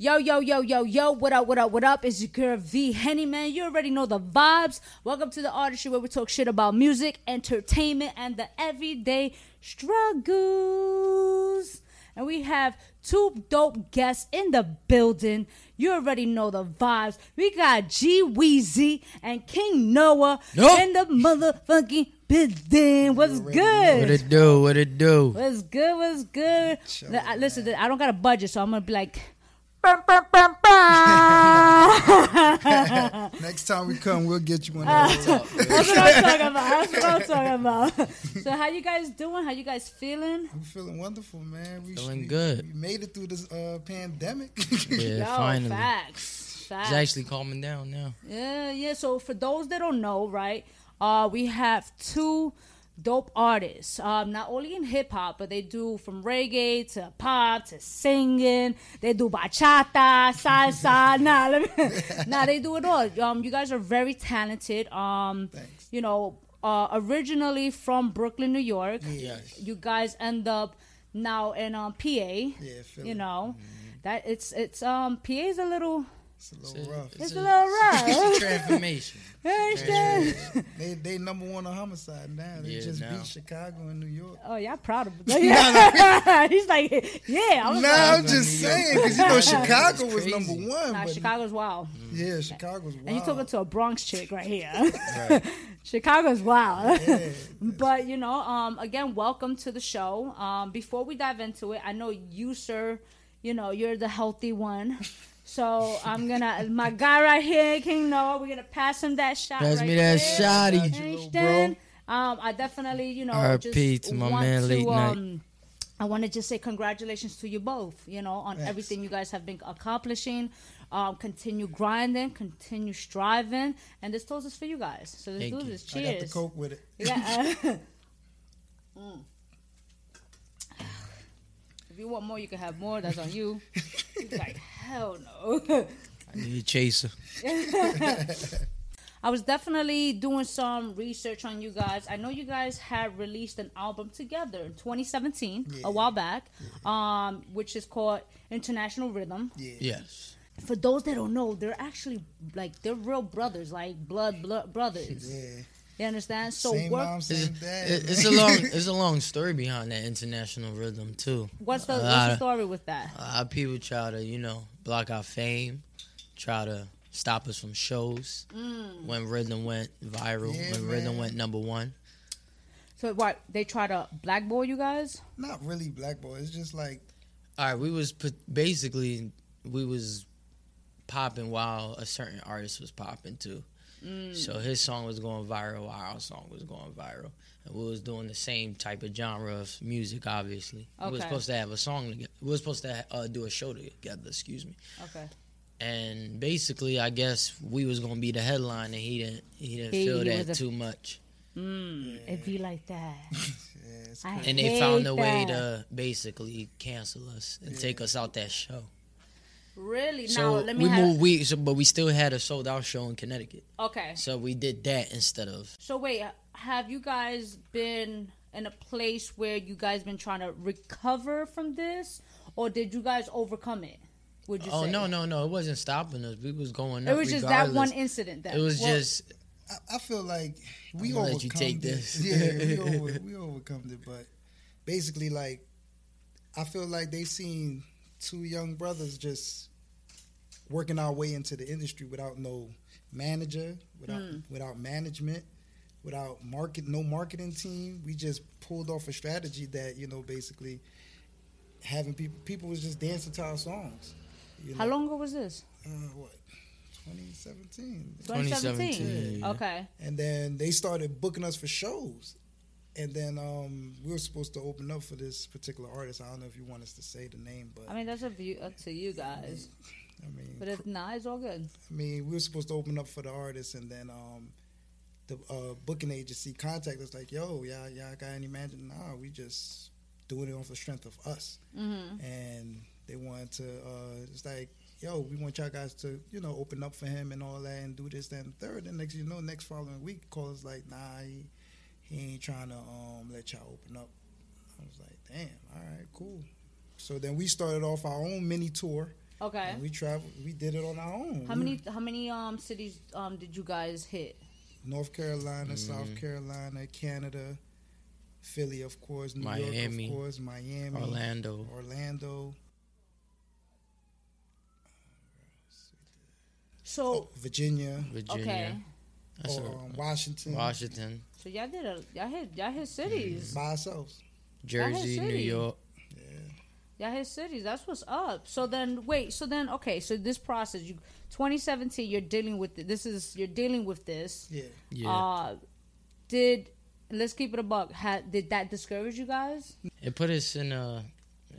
Yo, yo, yo, yo, yo, what up, what up, what up? It's your girl V Henny, man. You already know the vibes. Welcome to the artistry where we talk shit about music, entertainment, and the everyday struggles. And we have two dope guests in the building. You already know the vibes. We got Gweezy and King Noah Yup. in the motherfucking building. What's good? What it do? What it do? What's good? What's good? Li- Listen, I don't got a budget, so I'm gonna be like. Next time we come, we'll get you one of those. That's what I'm talking about. That's what I'm talking about. So, how you guys doing? How you guys feeling? I'm feeling wonderful, man. We Feeling we- good. We made it through this uh, pandemic. Yeah, Yo, finally. facts, facts. It's actually calming down now. Yeah, yeah. So for those that don't know, right, uh, we have two dope artists. Um, not only in hip hop, but they do from reggae to pop to singing. They do bachata, salsa. nah, me, nah, they do it all. Um, you guys are very talented. Um, Thanks. you know, uh, originally from Brooklyn, New York. Yes. You guys end up now in um, PA. Yeah, Philly. You know, that it's it's um PA is a little. It's a little rough. It's a little rough. It's a transformation. Understand? They they number one on homicide now. They Yeah, just now. beat Chicago and New York. Oh, y'all proud of him. Yeah. He's like, yeah. I was No, like, I'm just saying because you know Chicago was number one. nah, but Chicago's wild. Yeah, Chicago's wild. And you talking to a Bronx chick right here. Right. Chicago's wild. Yeah. but you know, um, again, welcome to the show. Um, before we dive into it, I know you, sir. You know, you're the healthy one. So I'm gonna my guy right here, King Noah. We're gonna pass him that shot. Pass right me that there. shotty. Got you, little Understand? Um, I definitely, you know, RP just to my want man, to, Late Night. um, I want to just say congratulations to you both. You know, on Thanks. everything you guys have been accomplishing. Um, continue grinding, continue striving, and this toast is for you guys. So let's Thank do you. this. I got the Cheers. coke with it. Yeah. mm. If you want more, you can have more. That's on you. He's like, hell no. I need a chaser. I was definitely doing some research on you guys. I know you guys had released an album together in 2017, Yeah. a while back, um, which is called International Rhythm. Yeah. Yes. For those that don't know, they're actually like they're real brothers, like blood, blood brothers. Yeah. You understand? So same work. mom, It's, same dad. it- it's a long, it's a long story behind that international rhythm too. What's the what's lot the of- story with that? A lot of people try to, you know, block our fame, try to stop us from shows. Mm. When rhythm went viral, Yeah, when rhythm went number one. So what? They try to blackball you guys? Not really blackball. It's just like All right, we was put, basically we was popping while a certain artist was popping too. Mm. So his song was going viral our song was going viral, and we was doing the same type of genre of music. Obviously, we was supposed to have a song together. We was supposed to uh, do a show together. Excuse me. Okay. And basically, I guess we was gonna be the headline, and he didn't. He didn't He- feel he that a- too much, Mm, It'd be like that. yeah, and they found a way to basically cancel us and take us out that show. Really? So now let me we have. moved. We so, but we still had a sold out show in Connecticut. Okay. So we did that instead of. So wait, have you guys been in a place where you guys been trying to recover from this, or did you guys overcome it? Would you Oh say? no no no! It wasn't stopping us. We was going. It up was just that one incident. That It was Well, just I, I feel like we I'm overcome let you take it. this. Yeah, we, over, we overcome it, but basically, like I feel like they seen two young brothers just working our way into the industry without no manager, without Hmm. without management, without market, no marketing team. We just pulled off a strategy that you know, basically having people people was just dancing to our songs. You know? How long ago was this? Uh, what? 2017. 2017. 2017. Okay. And then they started booking us for shows. And then um, we were supposed to open up for this particular artist. I don't know if you want us to say the name, but I mean, that's up to you, up to you guys. I mean, But if not, it's all good. I mean, we were supposed to open up for the artist, and then um, the uh, booking agency contacted us like, "Yo, y'all, y'all got any magic?" Nah, we just doing it off the strength of us. hmm And they wanted to. Uh, it's like, yo, we want y'all guys to, you know, open up for him and all that, and do this, that, and third. And next, you know, next following week, call us like, nah, he, he ain't trying to um let y'all open up. I was like, damn, all right, cool. So then we started off our own mini tour Okay. And we traveled. We did it on our own. How We- many how many um cities um did you guys hit? North Carolina, South Mm-hmm. Carolina, Canada, Philly, of course, New Miami, York, of course, Miami, Orlando. Orlando, So Virginia, Virginia. okay. Or um, Washington, Washington, So y'all did a y'all hit y'all hit cities. by ourselves. Jersey, New. York. Y'all hit cities. That's what's up. So then wait. So then okay. So this process, you 2017, you're dealing with this is you're dealing with this. Yeah, Yeah. Uh, did let's keep it a buck. Had did that discourage you guys? it put us in a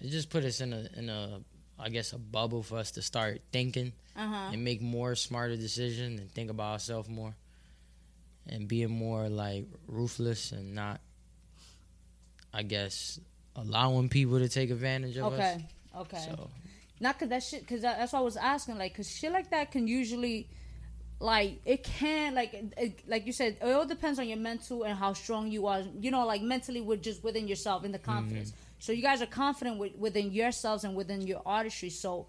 it just put us in a in a I guess a bubble for us to start thinking Uh huh. and make more smarter decisions and think about ourselves more and being more like ruthless and not I guess allowing people to take advantage of us. Okay. Okay. So Not cause that shit. Cause that's what I was asking. Like, cause shit like that can usually, like, it can like, it, like you said, it all depends on your mental and how strong you are. You know, like mentally, with just within yourself in the mm-hmm. confidence. So you guys are confident with, within yourselves and within your artistry. So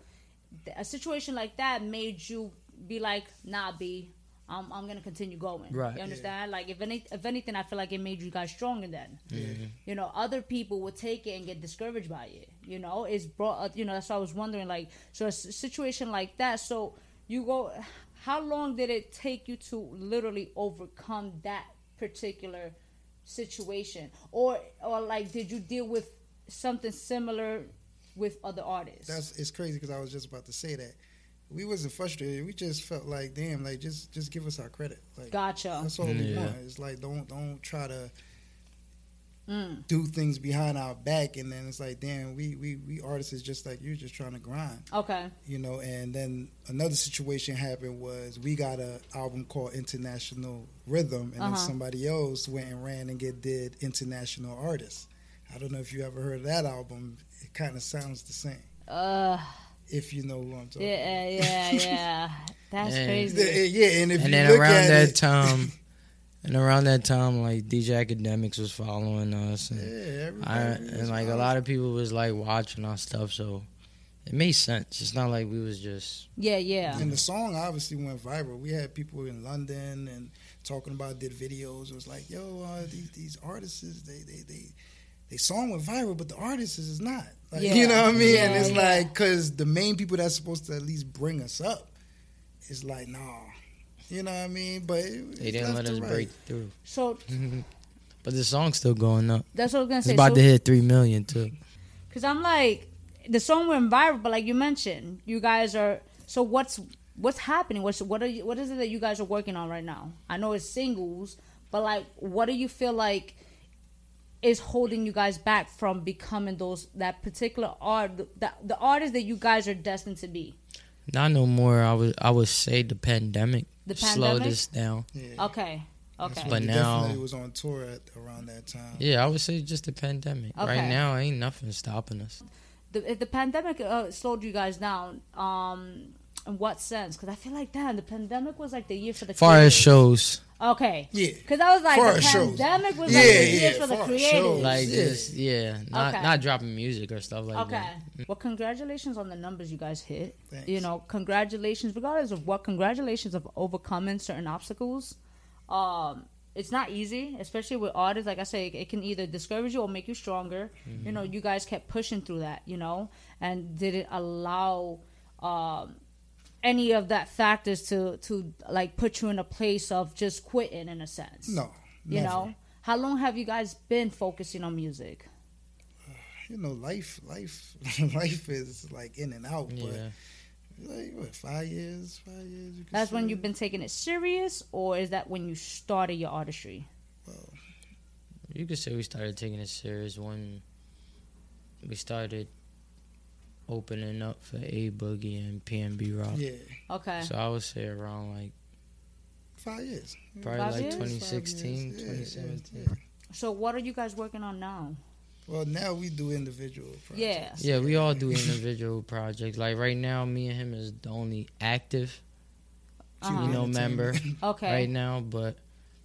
a situation like that made you be like, nah, B. I'm, I'm gonna continue going. Right. You understand? Like if any if anything, I feel like it made you guys stronger. Then Mm-hmm. you know other people would take it and get discouraged by it you know it's brought up you know that's why i was wondering like so a s- situation like that so you go how long did it take you to literally overcome that particular situation or or like did you deal with something similar with other artists that's it's crazy because I was just about to say that. We wasn't frustrated. We just felt like, damn, like just just give us our credit. Like gotcha that's all we want. It's like don't don't try to mm. do things behind our back, and then it's like, damn, we we we artists is just like you're just trying to grind. okay you know and then another situation happened was we got a album called international rhythm and Uh-huh. then somebody else went and ran and get did international artist i don't know if you ever heard of that album it kind of sounds the same uh if you know who i'm talking yeah yeah yeah that's Yeah. crazy yeah and if and you then look around at that it, time and around that time like DJ Akademiks was following us and yeah, everybody I, was and like a lot of people was like watching our stuff, so it made sense. It's not like we was just yeah yeah and the song obviously went viral. We had people in London and talking about did videos. It was like, yo, uh, these these artists, they they they they song went viral, but the artists is not. Like, Yeah. You know what I mean? and it's yeah. like because the main people that's supposed to at least bring us up is like, nah. You know what I mean? But it, they didn't let us right. break through. so but the song's still going up. that's what i was gonna It's say about so, to hit three million too. Cause I'm like, the song went viral, but like you mentioned, you guys are. So what's what's happening? What's what are you, what is it that you guys are working on right now? I know it's singles, but like, what do you feel like is holding you guys back from becoming those that particular art, the, the artist that you guys are destined to be? Not no more. I would I would say the pandemic, The slowed pandemic? us down. Yeah. Okay, okay, But now- definitely was on tour at around that time. Yeah, I would say just the pandemic. Okay. Right now, ain't nothing stopping us. the, if the pandemic uh, slowed you guys down, um, in what sense? Because I feel like damn, the pandemic was like the year for the Far as shows, Okay. Yeah. Because I was like, For the our shows. was Yeah, like the yeah, year for the for creators. like Yeah. just yeah, not Okay. not dropping music or stuff like okay. that. Well, congratulations on the numbers you guys hit. Thanks. You know, congratulations, regardless of what, congratulations of overcoming certain obstacles. Um, it's not easy, especially with artists. Like I say, it can either discourage you or make you stronger. You know, you guys kept pushing through that. You know, and did it allow um, any of that factors to to like put you in a place of just quitting in a sense? No. You never. know, how long have you guys been focusing on music? you know, life, life, life is like in and out. Yeah, But like what, five years, five years. You That's when say? you've been taking it serious, or is that when you started your artistry? Well, you could say we started taking it serious when we started opening up for A Boogie and PNB Rock. yeah, Okay. So I would say around like five years. probably Five like years? 2016, years. Yeah, 2017. yeah. So what are you guys working on now? Well, now we do individual Yeah. projects. Yeah, we all do individual projects. Like right now, me and him is the only active, Uh-huh. you know, member Okay. right now. But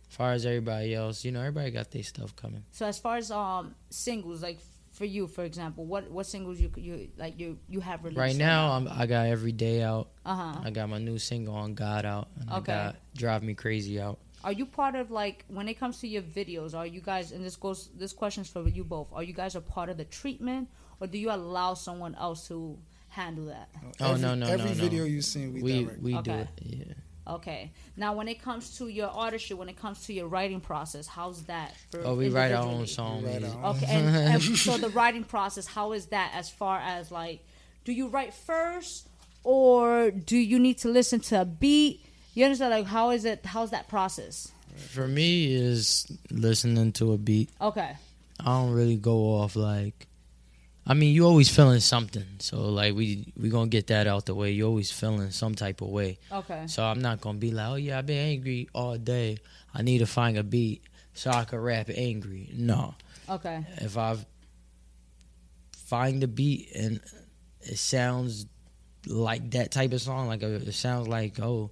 as far as everybody else, you know, everybody got their stuff coming. So as far as um singles, like for you, for example, what what singles you you like you you have released? Right now, I'm, I got every day out. Uh huh. I got my new single on God out. And Okay. I got Drive Me Crazy out. Are you part of like when it comes to your videos? Are you guys and this goes this question's for you both? Are you guys a part of the treatment, or do you allow someone else to handle that? Oh, every, no, no, Every no, no. video you seen, we, We direct. we do it. Yeah. Okay. Now, when it comes to your artistry, when it comes to your writing process, how's that? For Oh, we write our own individually? song. We our own. Okay, and, and so the writing process, how is that as far as like, do you write first, or do you need to listen to a beat? You understand? Like, how is it? How's that process? For me, is listening to a beat. Okay. I don't really go off like. I mean, you always feeling something, so like we we gonna get that out the way. You always feeling some type of way, Okay. so I'm not gonna be like, oh yeah, I've been angry all day. I need to find a beat so I can rap angry. No, Okay. if I find a beat and it sounds like that type of song, like a, it sounds like oh,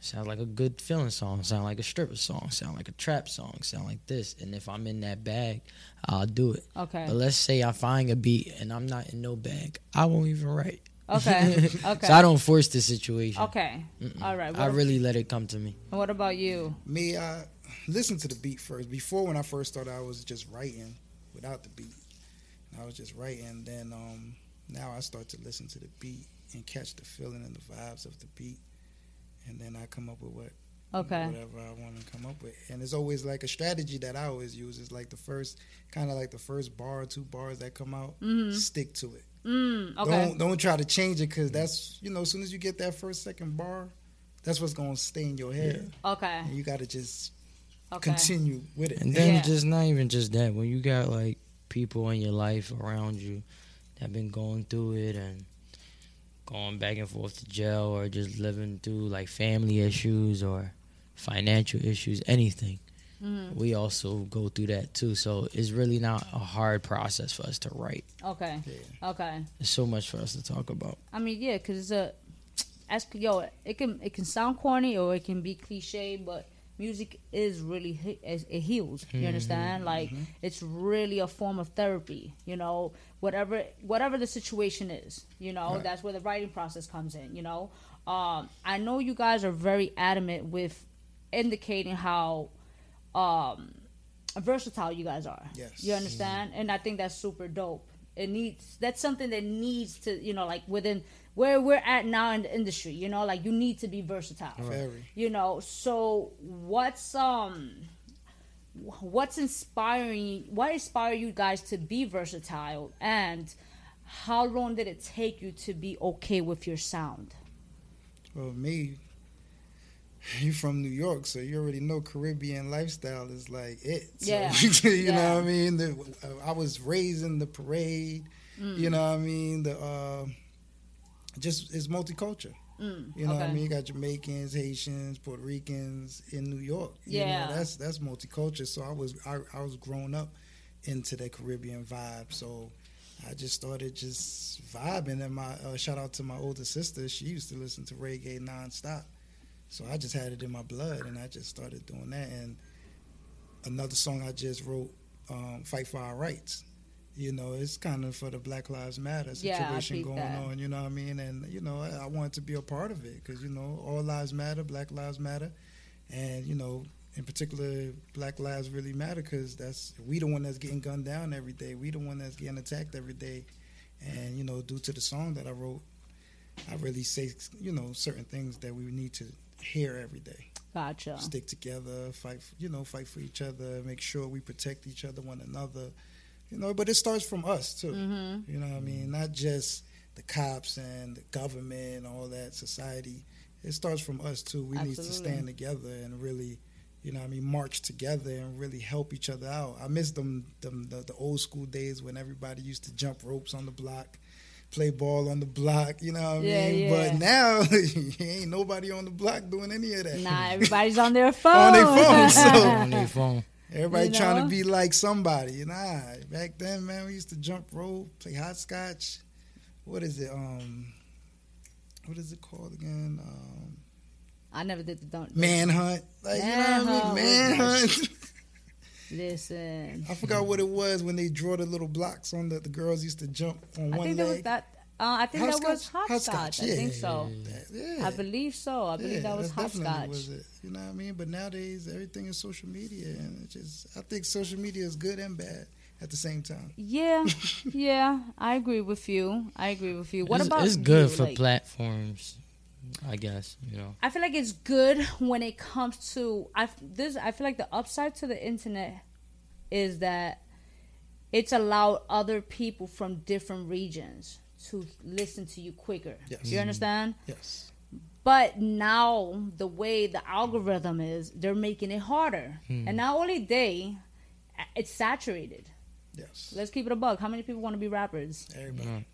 sounds like a good feeling song, sound like a stripper song, sound like a trap song, sound like this. And if I'm in that bag, I'll do it. Okay. But let's say I find a beat and I'm not in no bag, I won't even write. Okay. Okay. so I don't force the situation. Okay. Mm-mm. All right. I What, really let it come to me. what about you? Me, I listen to the beat first. Before, when I first started, I was just writing without the beat. I was just writing. Then um, now I start to listen to the beat and catch the feeling and the vibes of the beat, and then I come up with what Okay. whatever I want to come up with. And it's always like a strategy that I always use. It's like the first, kind of like the first bar or two bars that come out, Mm-hmm. stick to it. Mm, okay. Don't don't try to change it because that's you know as soon as you get that first second bar, that's what's gonna stay in your head. Okay. And you got to just Okay. continue with it. And then Yeah. just not even just that. When you got like people in your life around you that been going through it and going back and forth to jail or just living through like family issues or financial issues, anything. Mhm. We also go through that too. So it's really not a hard process for us to write. Okay. Yeah. Okay. There's so much for us to talk about. I mean, yeah, because it's a, as yo, it can it can sound corny or it can be cliche, but music is really he- it it heals. You understand? Like it's really a form of therapy. You know, whatever whatever the situation is, you know, Right. that's where the writing process comes in. You know, um, I know you guys are very adamant with indicating how um, versatile you guys are. Yes. You understand? And I think that's super dope. It needs that's something that needs to, you know, like within where we're at now in the industry, you know, like you need to be versatile. Very. You know, so what's um what's inspiring what inspired you guys to be versatile and how long did it take you to be okay with your sound? Well, me, you're from New York, so you already know Caribbean lifestyle is like it. So, Yeah. you Yeah. know what I mean? The, I was raised in the parade. Mm. You know what I mean? The uh, just it's multicultural. Mm, You know what I mean? You got Jamaicans, Haitians, Puerto Ricans in New York. You Yeah. know, that's that's multicultural. So I was I, I was growing up into the Caribbean vibe. So I just started just vibing. And my uh, shout out to my older sister. She used to listen to reggae nonstop. So I just had it in my blood, and I just started doing that. And another song I just wrote, um, "Fight for Our Rights." You know, it's kind of for the Black Lives Matter situation peeped going that. on. You know what I mean? And you know, I, I wanted to be a part of it because you know, all lives matter, Black lives matter, and you know, in particular, Black lives really matter because that's we the one that's getting gunned down every day. We the one that's getting attacked every day, and you know, due to the song that I wrote, I really say you know certain things that we need to hear every day Gotcha. stick together, fight, you know, fight for each other, make sure we protect each other, one another, you know. But it starts from us too. Mm-hmm. You know what I mean? Not just the cops and the government and all that society. It starts from us too. We need to stand together and really, you know what I mean, march together and really help each other out. I miss them, them the, the old school days when everybody used to jump ropes on the block. Play ball on the block, you know what I Yeah, mean? yeah. But now, ain't nobody on the block doing any of that. Nah, everybody's on their phone. On their phone, so- on their phone. Everybody You trying to be like somebody. Nah, back then, man, we used to jump rope, play hopscotch. What is it? Um, what is it called again? Um, I never did the don't. manhunt. Like you know what I Manhunt mean? Manhunt. Listen. I forgot what it was when they draw the little blocks on the the girls used to jump on I one think leg. that was that. Uh, I think that was Hopscotch? hopscotch. Hopscotch, I think so. yeah. I believe so. I believe Yeah, that was that's hopscotch. was it. You know what I mean? But nowadays everything is social media, and it just I think social media is good and bad at the same time. Yeah, yeah, I agree with you. I agree with you. What it's, about it's good you? for Like, platforms, I guess. You know, I feel like it's good when it comes to I this. I feel like the upside to the internet is that it's allowed other people from different regions to listen to you quicker. Yes. You understand? Yes. But now the way the algorithm is, they're making it harder. And not only they, it's saturated. Yes. Let's keep it a bug. How many people want to be rappers? Everybody. Mm.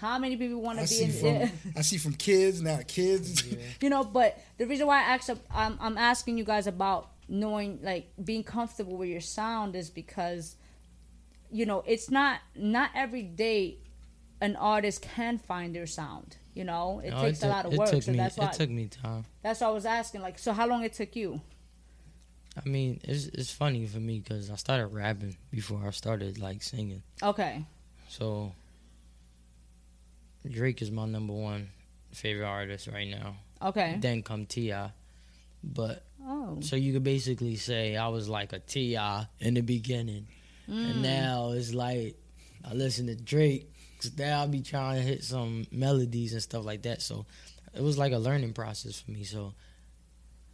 How many people want I to be in? from I see from kids now kids. you know but the reason why i asked I'm, I'm asking you guys about knowing like being comfortable with your sound is because you know it's not not every day an artist can find their sound you know it No, takes a took- lot of it work so me, that's why it took me time. that's why i was asking like so how long it took you I mean, it's it's funny for me because I started rapping before I started like singing. okay So Drake is my number one favorite artist right now. okay Then come T.I., but oh so you could basically say I was like a T.I. in the beginning, Mm. and now it's like I listen to Drake. Cause now I be trying to hit some melodies and stuff like that. So it was like a learning process for me. So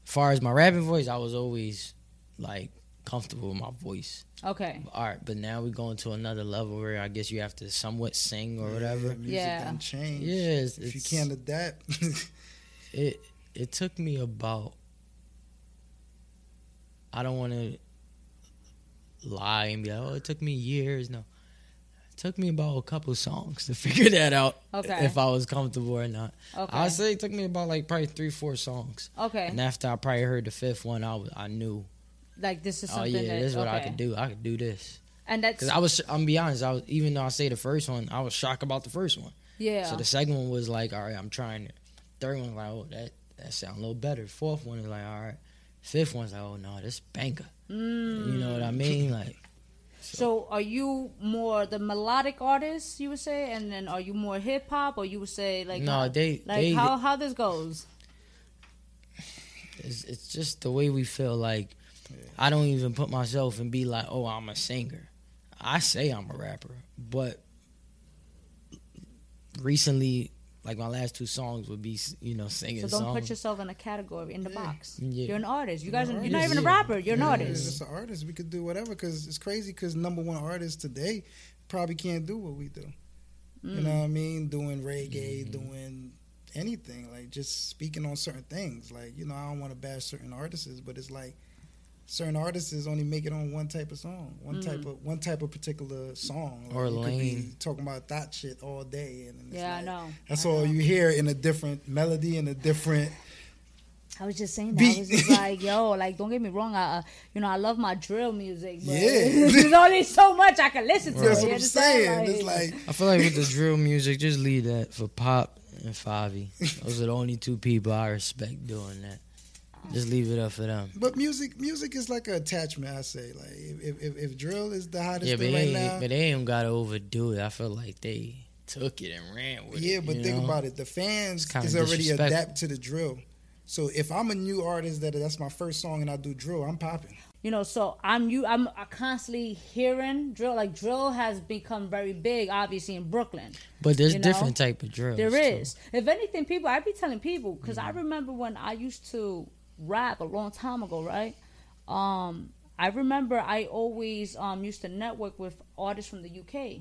as far as my rapping voice, I was always like comfortable with my voice. okay All right, but now we're going to another level where I guess you have to somewhat sing or whatever. Yeah, music Yeah. done changed. Yeah, it's- if you can't adapt, It it took me about I don't want to lie and be like, oh, it took me years. No, it took me about a couple songs to figure that out. Okay. if I was comfortable or not. okay I'd say it took me about like probably three, four songs. okay And after I probably heard the fifth one, I was I knew, like this is oh yeah, that this is what I okay. could do. I could do this. and that's Cause I was, I'm gonna be honest. I was even though I say the first one, I was shocked about the first one. yeah So the second one was like, all right, I'm trying it. Third one like, oh, that that sound a little better. Fourth one is like, all right. Fifth one's like, oh no, this banker. Mm. You know what I mean? Like, So are you more the melodic artist you would say, and then are you more hip hop, or you would say like no, how, they like they how how this goes? it's, it's just the way we feel. Like, I don't even put myself and be like, oh, I'm a singer. I say I'm a rapper, but recently, like my last two songs would be, you know, singing So don't songs. put yourself in a category in the box. Yeah. You're an artist. You guys, You're an you're not even a rapper. You're an Yeah, artist. Just an artist. We could do whatever because it's crazy. Because number one artists today probably can't do what we do. You Mm. know what I mean? Doing reggae, Mhm. doing anything like just speaking on certain things. Like you know, I don't want to bash certain artists, but it's like certain artists is only make it on one type of song, one Mm. type of one type of particular song. Or you could be talking about that shit all day, and it's Yeah, I know. That's I all know. you hear in a different melody and a different. I was just saying that. I was just like, yo, like, don't get me wrong. I, uh, you know, I love my drill music. But Yeah. there's only so much I can listen to. That's what I'm understand? saying. It's like I feel like with the drill music, just leave that for Pop and Fivi. Those are the only two people I respect doing that. Just leave it up for them. But music, music is like an attachment. I say, like if if, if drill is the hottest Yeah, but thing they, right ain't, now, but they ain't gotta overdo it. I feel like they took it and ran with yeah. it. Yeah, but think know? about it, the fans is already disrespectful. adapt to the drill. So if I'm a new artist that that's my first song and I do drill, I'm popping. you know so i'm you i'm constantly hearing drill like drill has become very big obviously in brooklyn But there's you know, different type of drill. There too. is. If anything, people, I be telling people because I remember when I used to rap a long time ago, right? Um, I remember I always um used to network with artists from the UK,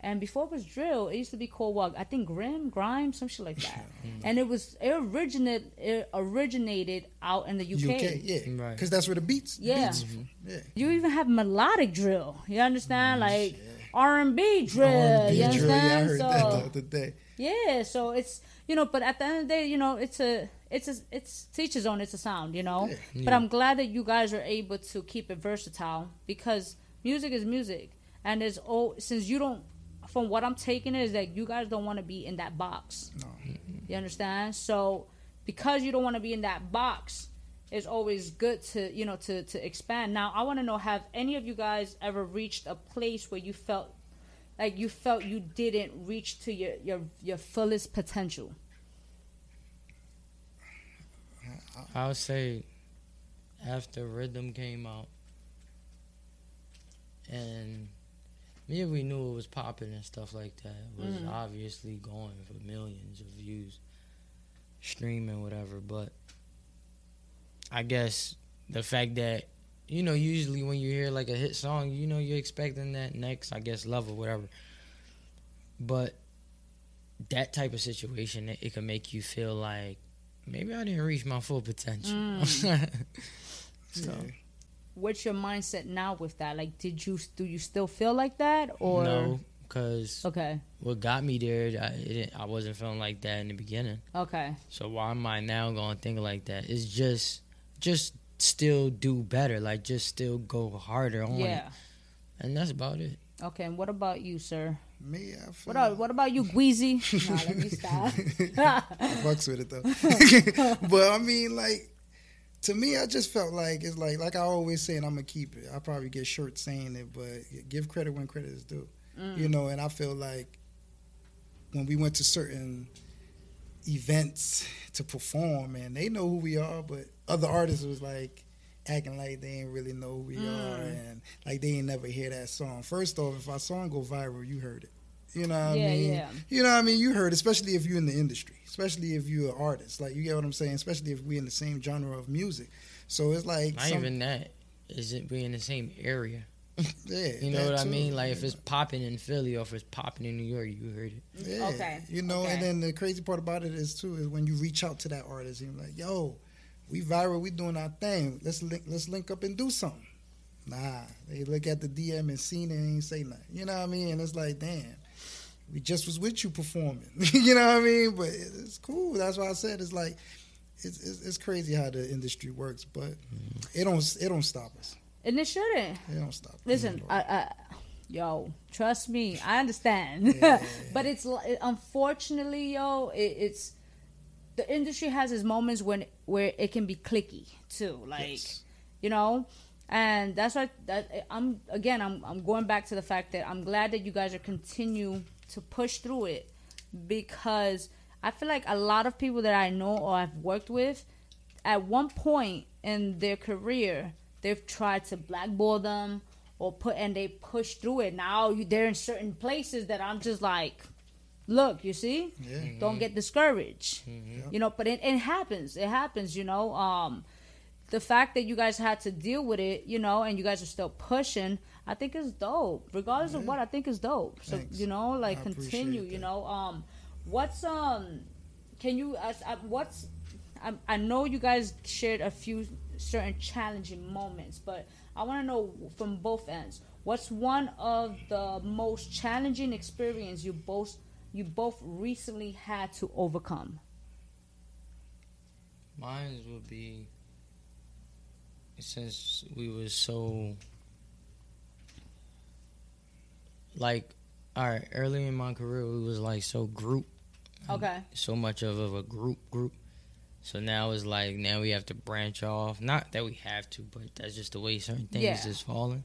and before it was drill, it used to be called what I think Grim, Grime, some shit like that, and it was it originated it originated out in the UK. UK, yeah, Right. because that's where the beats. Yeah. beats from. yeah. You even have melodic drill. You understand, like R and B drill. R&B you drill, yeah, I understand? heard so, that the other day. yeah, so it's you know, but at the end of the day, you know, it's a it's a it's teacher's own. It's a sound, you know. Yeah. But I'm glad that you guys are able to keep it versatile because music is music, and there's oh since you don't. From what I'm taking is that you guys don't want to be in that box. No. You understand? So because you don't want to be in that box, it's always good to you know to to expand. Now, I want to know: Have any of you guys ever reached a place where you felt like you felt you didn't reach to your your your fullest potential? I would say after Rhythm came out, and me and we knew it was popping and stuff like that. It was mm. obviously going for millions of views, streaming, whatever. But I guess the fact that you know, usually when you hear like a hit song, you know, you're expecting that next, I guess, level, whatever. But that type of situation, it, it can make you feel like maybe I didn't reach my full potential. Mm. so. What's your mindset now with that? Like, did you do you still feel like that, or no? Because okay, what got me there, I I wasn't feeling like that in the beginning. Okay. So why am I now going to think like that? It's just just still do better, like just still go harder on yeah. it, and that's about it. Okay, and what about you, sir? Me, I what, about, what about you, Gweezy? nah, let me stop. I fucks with it though. but I mean, like to me, I just felt like it's like like I always say, and I'm gonna keep it. I probably get short saying it, but give credit when credit is due. Mm. You know, and I feel like when we went to certain events to perform, and they know who we are, but other artists was like acting like they ain't really know who we mm. are, and like they ain't never hear that song. First off, if our song go viral, you heard it. You know what yeah, I mean? Yeah. You know what I mean? You heard, especially if you're in the industry, especially if you're an artist. Like you get what I'm saying? Especially if we're in the same genre of music. So it's like not some, even that. Is it we in the same area? yeah, you know what too. I mean. Like if it's popping in Philly or if it's popping in New York, you heard it. Yeah, okay. You know, okay. and then the crazy part about it is too is when you reach out to that artist and you're like, "Yo, we viral, we doing our thing. Let's link, let's link up and do something." Nah, they look at the DM and seen it and ain't say nothing. You know what I mean? And it's like, damn we just was with you performing. you know what I mean? But it's cool. That's why I said it's like it's, it's, it's crazy how the industry works, but it don't it don't stop us. And it shouldn't. It don't stop. Listen, I, I, yo, trust me, I understand. Yeah. but it's unfortunately, yo, it, it's the industry has its moments when where it can be clicky too. Like, yes. you know, and that's why that I'm again I'm I'm going back to the fact that I'm glad that you guys are continue to push through it because I feel like a lot of people that I know or I've worked with at one point in their career they've tried to blackball them or put and they push through it. Now they're in certain places that I'm just like, look, you see, yeah. mm-hmm. don't get discouraged. Mm-hmm. You know, but it, it happens. It happens. You know, um, the fact that you guys had to deal with it, you know, and you guys are still pushing. I think is dope. Regardless yeah. of what, I think is dope. So Thanks. you know, like I continue. You know, um, what's um, can you? Uh, what's I, I know you guys shared a few certain challenging moments, but I want to know from both ends. What's one of the most challenging experience you both you both recently had to overcome? Mine would be since we were so like all right early in my career we was like so group. Okay. So much of, of a group group. So now it's like now we have to branch off. Not that we have to but that's just the way certain things yeah. is falling.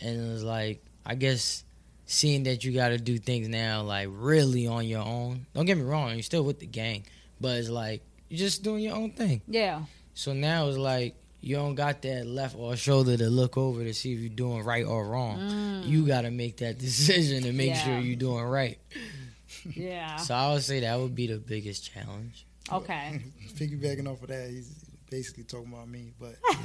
And it's like i guess seeing that you got to do things now like really on your own don't get me wrong you're still with the gang but it's like you're just doing your own thing yeah so now it's like you don't got that left or shoulder to look over to see if you're doing right or wrong. Mm. You got to make that decision and make yeah. sure you're doing right. Yeah. so I would say that would be the biggest challenge. Okay. Piggybacking off of that, he's basically talking about me, but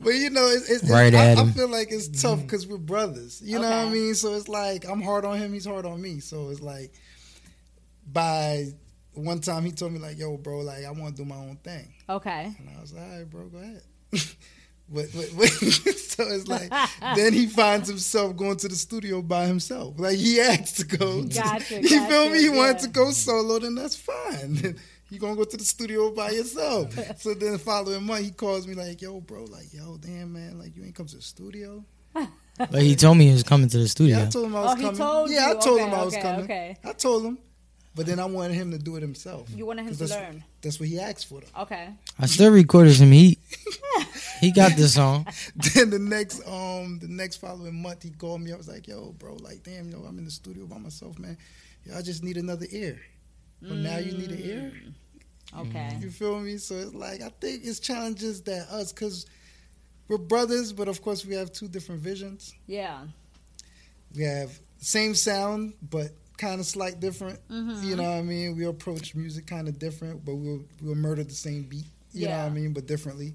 but you know, it's, it's, right it's, I, I, feel like it's tough mm-hmm. because we're brothers. You okay. know what I mean? So it's like I'm hard on him, he's hard on me. So it's like by one time he told me like, "Yo, bro, like I want to do my own thing." Okay. And I was like, "All right, bro, go ahead." but, but, but so it's like then he finds himself going to the studio by himself. Like he asked to go. Gotcha. you gotcha, feel me? He yeah. wanted to go solo, then that's fine. you gonna go to the studio by yourself. so then the following month he calls me like, "Yo, bro, like, yo, damn man, like you ain't come to the studio." but he told me he was coming to the studio. Yeah, I told him I oh, was oh, coming. Told yeah, you. I told okay, him I was okay, coming. Okay. I told him. But then I wanted him to do it himself. You wanted him 'Cause to that's, learn. That's what he asked for. Though. Okay. I still recorded some heat. he got the song. then the next um the next following month he called me. I was like, yo, bro, like damn, yo, I'm in the studio by myself, man. Yo, I just need another ear. Well, now you need an ear. Okay. You feel me? So it's like I think it's challenges that us because we're brothers, but of course we have two different visions. Yeah. We have same sound, but kind of slight different. Mm-hmm. You know what I mean? We approach music kind of different, but we'll we'll murder the same beat. You know what I mean? But differently.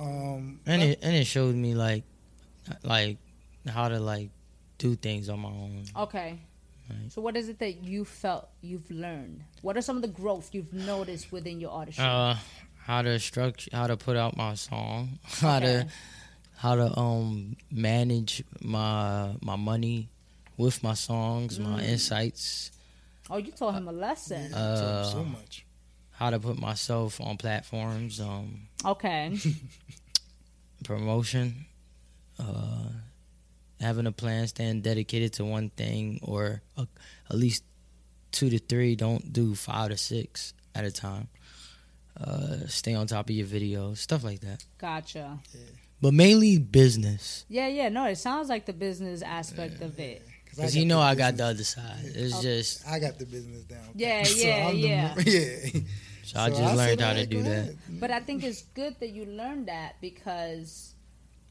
Um, And it and it showed me like like how to like do things on my own. Okay. Right. So what is it that you felt you've learned? What are some of the growth you've noticed within your artistry? Uh, how to structure, how to put out my song, how Okay. to how to um manage my my money with my songs, my Mm. insights, oh, you taught him a lesson. yeah, so, Uh, so much. how to put myself on platforms, um, Okay. promotion, uh, having a plan, staying dedicated to one thing, or uh, at least two to three. Don't do five to six at a time. Uh, stay on top of your videos, stuff like that. Gotcha. But mainly business, Yeah, yeah. No, it sounds like the business aspect of it. Because you know I got the other side. It's Okay. just I got the business down. Yeah, So yeah, I'm the- yeah. yeah. so I So just learned how to do go that. But I think it's good that you learned that because,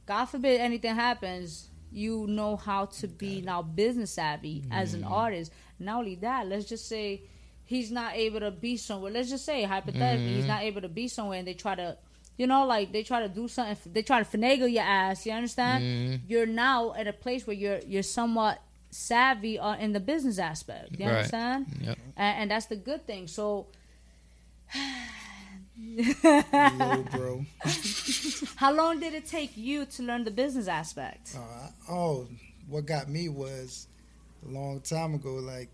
God forbid anything happens, you know how to be now business savvy as an artist. Not only that, let's just say he's not able to be somewhere. Let's just say hypothetically he's not able to be somewhere, and they try to, you know, like they try to do something. They try to finagle your ass. You understand? Mhm. You're now at a place where you're you're somewhat savvy uh, in the business aspect. You Right. understand? Yep. And, and that's the good thing. So. Bro. How long did it take you to learn the business aspect? Uh, oh, what got me was a long time ago, like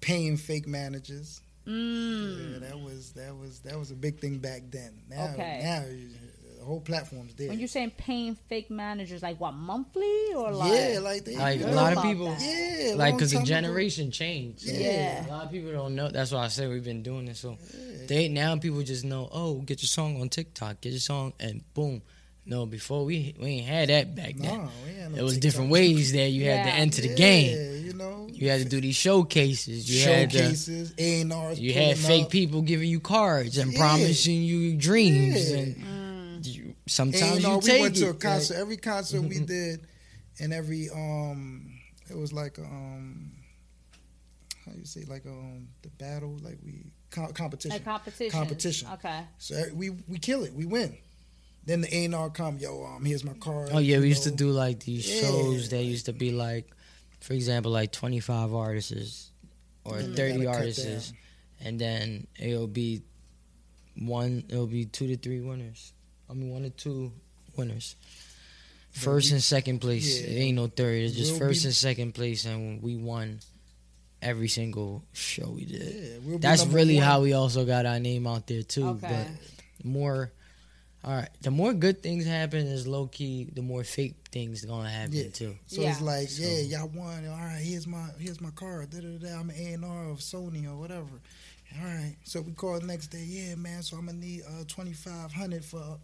paying fake managers. Mm. Yeah, that was that was that was a big thing back then. Now, Okay. now the whole platform's there. When you're saying paying fake managers, like what monthly or like? yeah, like they Like a lot of people, that. yeah, like because the time ago. generation changed. So Yeah. A lot of people don't know. That's why I say we've been doing this. So Yeah. they now people just know. Oh, get your song on TikTok. Get your song and boom. No, before we we ain't had that back then. No, we ain't no It was TikTok. different ways that you had to enter the Yeah, game. You know, You had to do these showcases. You had showcases, A and R's. you had fake people giving you cards and Yeah. promising you dreams, Yeah. and Mm. You, And sometimes you know, you we take went to a it. concert. Like, every concert we Mhm. did, and every um, it was like um, how you say like um the battle like we co- competition. Like competition. Competition. Okay. So eh, we we kill it, we win. Then the A and R come, yo, um, here's my card. oh yeah, we you used to do like these Yeah. shows that used to be like, for example, like twenty five artists or And they thirty artists, and then it'll be one. It'll be two to three winners. I mean, one or two winners. First we- and second place. yeah. It ain't no third. It's just We'll first be- and second place, and we won every single show we did. Yeah, we'll That's really one. how we also got our name out there too. Okay. But more, all right. The more good things happen is low key. The more fake things gonna happen Yeah. too. So Yeah. it's like, So- yeah, y'all won. All right, here's my here's my card. Da, da, da, I'm an A and R of Sony or whatever. All right, so we call the next day. Yeah, man. So I'm gonna need uh, twenty five hundred for.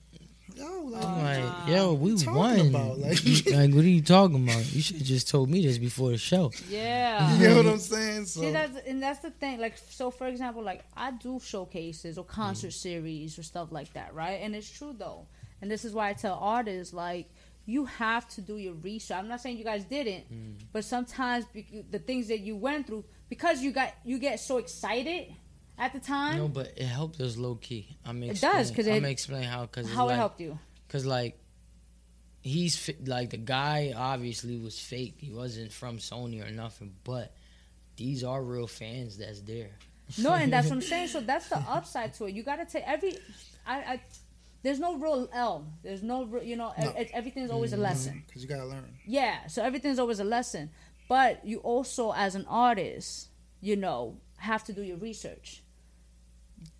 Yo, like, Oh, I'm like, nah. yo, we Talking won. about, like- like, what are you talking about? You should have just told me this before the show. Yeah. you know what I'm saying? So See, that's and that's the thing. Like, so for example, like I do showcases or concert Mm. series or stuff like that, right? And it's true though, and this is why I tell artists like you have to do your research. I'm not saying you guys didn't, Mm. but sometimes the things that you went through because you got you get so excited at the time. No, but it helped us low key. I'm It does because I'm it- gonna explain how. Cause how like, it helped you? Cause like he's fi- like the guy obviously was fake. He wasn't from Sony or nothing. But these are real fans that's there. No, and that's what I'm saying. So that's the upside to it. You got to take every. I, I there's no real L. There's no real, you know. No. e- everything's mm-hmm. always a lesson. Mm-hmm. because you gotta learn. Yeah, so everything's always a lesson. But you also, as an artist, you know, have to do your research.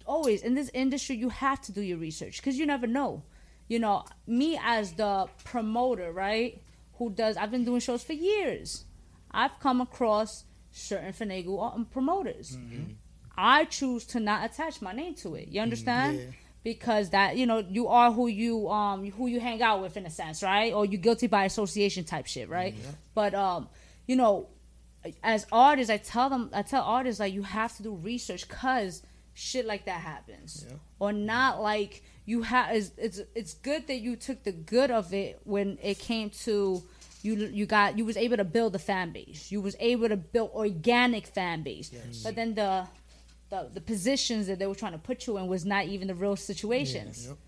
Always in this industry, you have to do your research because you never know. You know, me as the promoter, right? Who does? I've been doing shows for years. I've come across certain finagle um, promoters. Mm-hmm. I choose to not attach my name to it. You understand? Yeah. Because that you know you are who you um who you hang out with in a sense, right? Or you guilty by association type shit, right? Yeah. But um, you know, as artists, I tell them, I tell artists like you have to do research because shit like that happens, yeah. or not like you have. It's, it's it's good that you took the good of it when it came to you. You got you was able to build a fan base. You was able to build organic fan base. Yes. But then the, the the positions that they were trying to put you in was not even the real situations. Yeah, yep.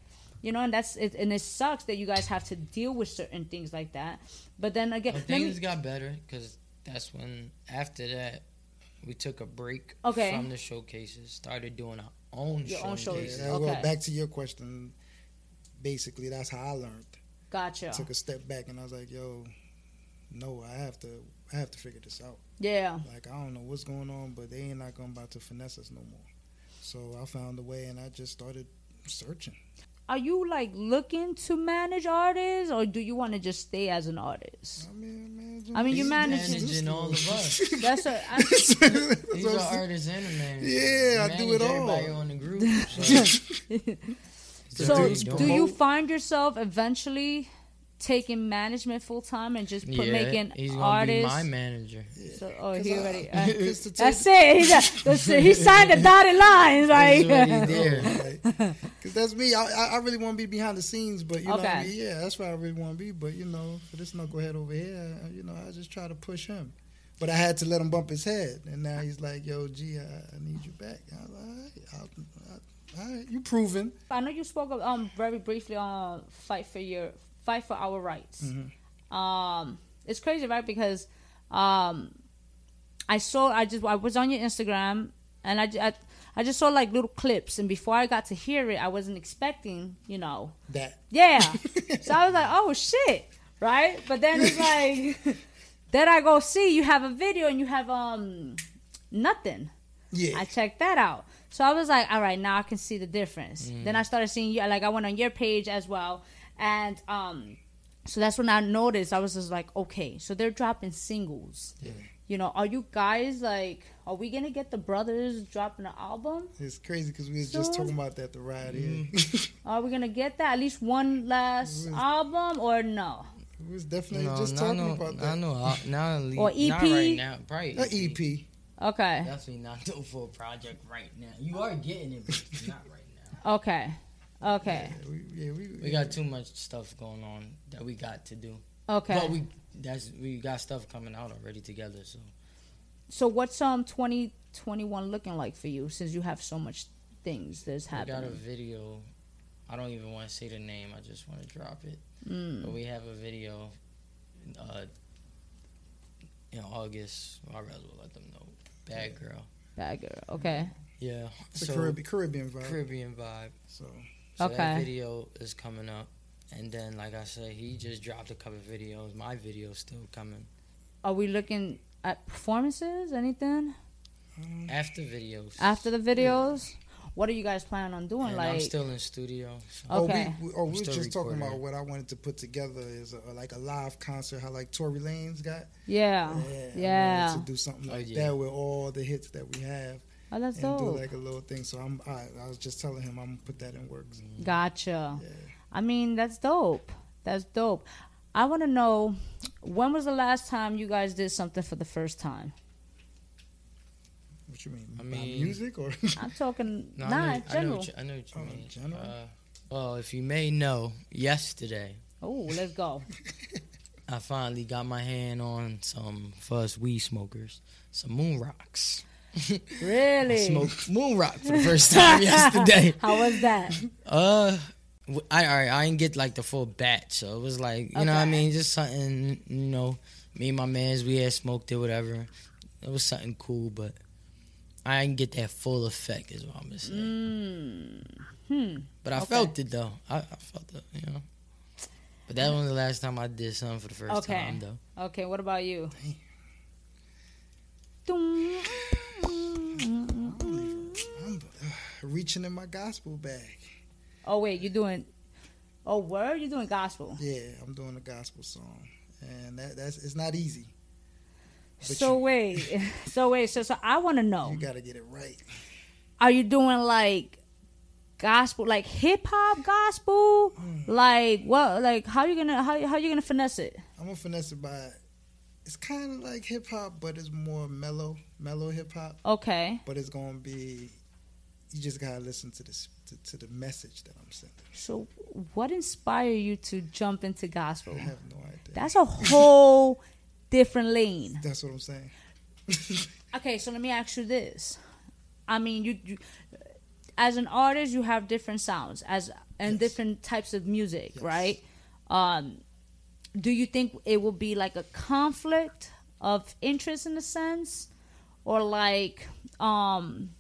You know, and that's it, and it sucks that you guys have to deal with certain things like that. But then again, but things me, got better because that's when after that we took a break okay. from the showcases, started doing our own your showcases. Own shows. Yeah, okay. Well, back to your question. Basically, that's how I learned. Gotcha. I took a step back and I was like, "Yo, no, I have to, I have to figure this out." Yeah. Like I don't know what's going on, but they ain't not going about to finesse us no more. So I found a way, and I just started searching are you like looking to manage artists or do you want to just stay as an artist? I mean, man, I mean you manage managing all of us. That's a. I, He's an artist and a manager. Yeah, I do it all. Everybody on the group. So, so do you find yourself eventually taking management full time and just put, yeah, making he's gonna artists. Be my manager. So, oh, he already. Uh, that's it. he signed the dotted lines, right? Because that's me. I, I really want to be behind the scenes, but you okay. know, I mean? yeah, that's where I really want to be. But you know, for this knucklehead over here, you know, I just try to push him. But I had to let him bump his head, and now he's like, "Yo, G, I, I need you back." I was like, all right, I'll, I'll, all right, you proven. I know you spoke um very briefly on fight for your fight for our rights. Mm-hmm. Um, it's crazy, right? Because um, I saw, I just, I was on your Instagram, and I, I, I just saw like little clips, and before I got to hear it, I wasn't expecting, you know, that. Yeah. so I was like, oh shit, right? But then it's like, then I go see you have a video and you have um nothing. Yeah. I checked that out. So I was like, all right, now I can see the difference. Mm. Then I started seeing you, like I went on your page as well, and um, so that's when I noticed. I was just like, okay, so they're dropping singles. Yeah. You know, are you guys like, are we gonna get the brothers dropping an album? It's crazy because we was so, just talking about that the ride in. Mm-hmm. are we gonna get that at least one last was, album or no? We was definitely no, just talking no, about that. No, no, now or EP. Not right now, probably EP. EP. Okay. Definitely not no full project right now. You are getting it, but not right now. Okay. Okay. Yeah, we, yeah, we, we got too much stuff going on that we got to do. Okay. But we that's we got stuff coming out already together. So. So what's um twenty twenty one looking like for you since you have so much things that's happening? We got a video. I don't even want to say the name. I just want to drop it. Mm. But we have a video. Uh, in August, I rather let them know. Bad girl. Bad girl. Okay. Yeah. It's so, a Caribbean, Caribbean vibe. Caribbean vibe. So so okay. that video is coming up. And then, like I said, he just dropped a couple videos. My video's still coming. Are we looking at performances? Anything? Um, After videos. After the videos? Yeah. What are you guys planning on doing? And like I'm still in studio. So okay. Oh, we, we, oh, we were just talking about what I wanted to put together is a, like a live concert, how like Tory Lanez got. Yeah. Yeah. yeah. to do something oh, like oh, yeah. that with all the hits that we have. Oh, that's and dope. do like a little thing. So I'm, I, I was just telling him I'm gonna put that in works. Gotcha. Yeah. I mean, that's dope. That's dope. I want to know when was the last time you guys did something for the first time? What you mean? I mean music or? I'm talking no, not general. I know what you, I know what you oh, mean. General? Uh, well, if you may know, yesterday. Oh, let's go. I finally got my hand on some fuzz weed smokers, some moon rocks. Really? I smoked moon rock for the first time yesterday. How was that? Uh, I I, I didn't get like the full batch, so it was like you okay. know what I mean, just something you know. Me and my man's we had smoked it, whatever. It was something cool, but I didn't get that full effect. Is what I'm saying. Mm. Hmm. But I okay. felt it though. I, I, felt it, you know. But that was the last time I did something for the first okay. time, though. Okay. What about you? Reaching in my gospel bag. Oh wait, you're doing Oh word? You're doing gospel. Yeah, I'm doing a gospel song. And that, that's it's not easy. so you, wait, so wait, so so I want to know. You gotta get it right. Are you doing like gospel, like hip hop gospel? Mm. Like what? Like how you gonna how how you gonna finesse it? I'm gonna finesse it by. It's kind of like hip hop, but it's more mellow, mellow hip hop. Okay. But it's gonna be. You just gotta listen to this to, to, the message that I'm sending. So, what inspired you to jump into gospel? I have no idea. That's a whole different lane. That's what I'm saying. okay, so let me ask you this. I mean, you, you as an artist, you have different sounds as and yes. different types of music, yes. right? Um, do you think it will be like a conflict of interest in a sense, or like um,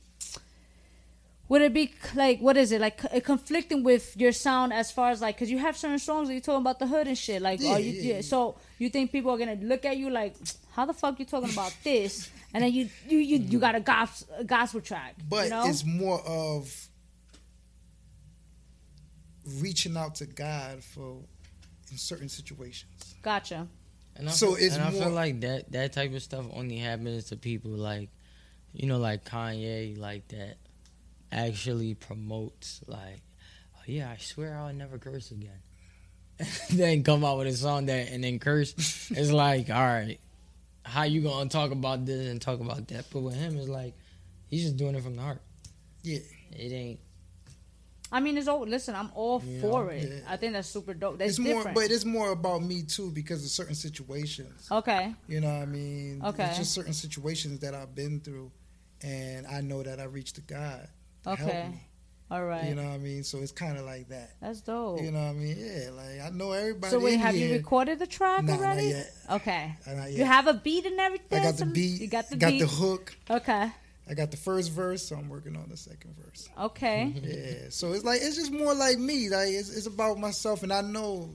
would it be like what is it? Like conflicting with your sound as far as like because you have certain songs that you're talking about the hood and shit. Like yeah, are you yeah, yeah. so you think people are gonna look at you like how the fuck you talking about this? And then you you you, you got a gospel, a gospel track but you know? it's more of reaching out to god for in certain situations. Gotcha. And I so feel, it's and more, I feel like that that type of stuff only happens to people like you know like Kanye like that actually promotes like, oh yeah, I swear I'll never curse again. then come out with a song that and then curse. it's like, all right, how you gonna talk about this and talk about that? But with him, it's like he's just doing it from the heart. Yeah, it ain't. I mean, it's all. Listen, I'm all you for know, it. Yeah. I think that's super dope. That's it's different. more, but it's more about me too because of certain situations. Okay. You know, what I mean, okay, it's just certain situations that I've been through, and I know that I reached to God okay. All right. You know what I mean? So it's kind of like that. That's dope. You know what I mean? Yeah, like I know everybody. So wait, have here. you recorded the track nah, already? Not yet. Okay. Not yet. You have a beat and everything. I got the beat. You got the got beat. the hook. Okay. I got the first verse, so I'm working on the second verse. Okay. yeah. So it's like it's just more like me. Like it's, it's about myself, and I know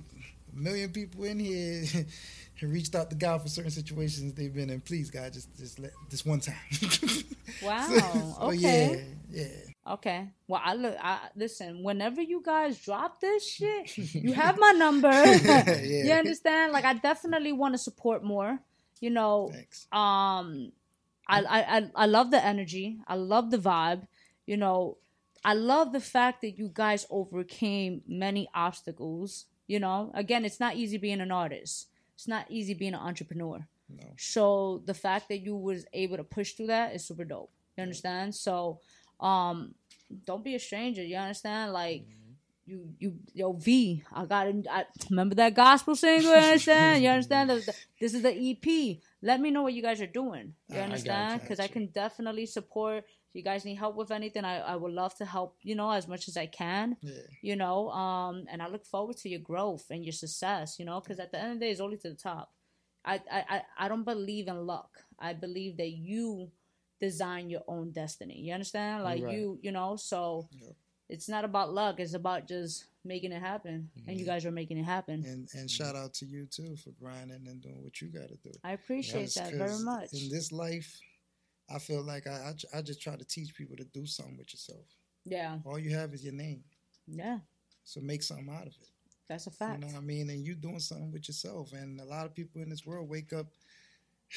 a million people in here. Have reached out to God for certain situations they've been in. Please, God, just just let this one time. wow. so, okay. Yeah. Yeah. Okay. Well, I look. I listen. Whenever you guys drop this shit, you have my number. yeah. You understand? Like, I definitely want to support more. You know. Thanks. Um, I, I I love the energy. I love the vibe. You know, I love the fact that you guys overcame many obstacles. You know, again, it's not easy being an artist. It's not easy being an entrepreneur. No. So the fact that you was able to push through that is super dope. You understand? So um don't be a stranger. You understand? Like mm-hmm. you you yo V. I got I remember that gospel single. You understand? you understand? this is the EP. Let me know what you guys are doing. You understand? Because I, I, can definitely support. If you guys need help with anything, I, I would love to help. You know, as much as I can. Yeah. You know, um, and I look forward to your growth and your success. You know, because at the end of the day, it's only to the top. I, I I don't believe in luck. I believe that you design your own destiny. You understand? Like right. you, you know, so yep. it's not about luck. It's about just making it happen. Mm-hmm. And you mm-hmm. guys are making it happen. And and shout out to you too for grinding and doing what you got to do. I appreciate that very much. In this life, I feel like I, I I just try to teach people to do something with yourself. Yeah. All you have is your name. Yeah. So make something out of it. That's a fact. You know what I mean? And you doing something with yourself. And a lot of people in this world wake up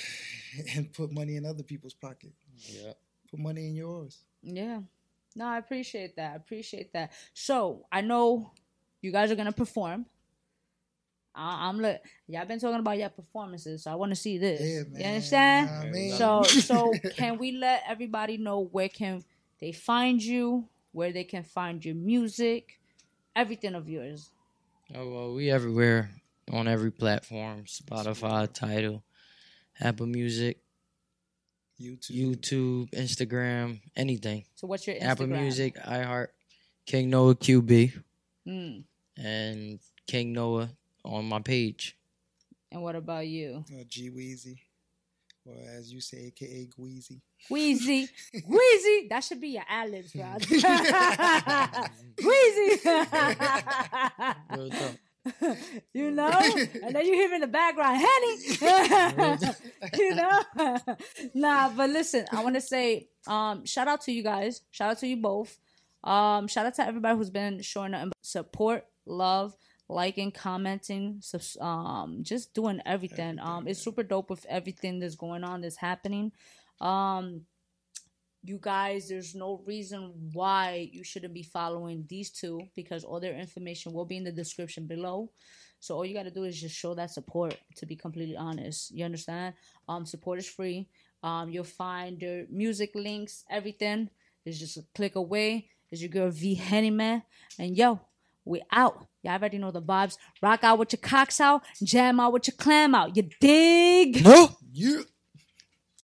and put money in other people's pocket. Yeah. Put money in yours. Yeah. No, I appreciate that. I appreciate that. So I know you guys are gonna perform. I, am look. Y'all been talking about your performances, so I want to see this. Yeah, you understand? I mean. So, so can we let everybody know where can they find you, where they can find your music, everything of yours? Oh well, we everywhere on every platform: Spotify, Tidal, Apple Music, YouTube, YouTube, Instagram, anything. So what's your Instagram? Apple Music, iHeart, King Noah QB, mm. and King Noah on my page. And what about you? Uh, G Weezy, or as you say, AKA Gweezy. Wheezy, Wheezy. That should be your ad libs, bro. Wheezy. you know, and then you hear me in the background, Henny. you know, nah. But listen, I want to say, um, shout out to you guys. Shout out to you both. Um, shout out to everybody who's been showing up, support, love, liking, commenting, um, just doing everything. everything um, it's super dope with everything that's going on, that's happening. Um, you guys, there's no reason why you shouldn't be following these two because all their information will be in the description below. So all you got to do is just show that support. To be completely honest, you understand? Um, support is free. Um, you'll find their music links, everything. It's just a click away. It's your girl V Hennyman, and yo, we out. Y'all already know the vibes. Rock out with your cocks out, jam out with your clam out. You dig? No, you.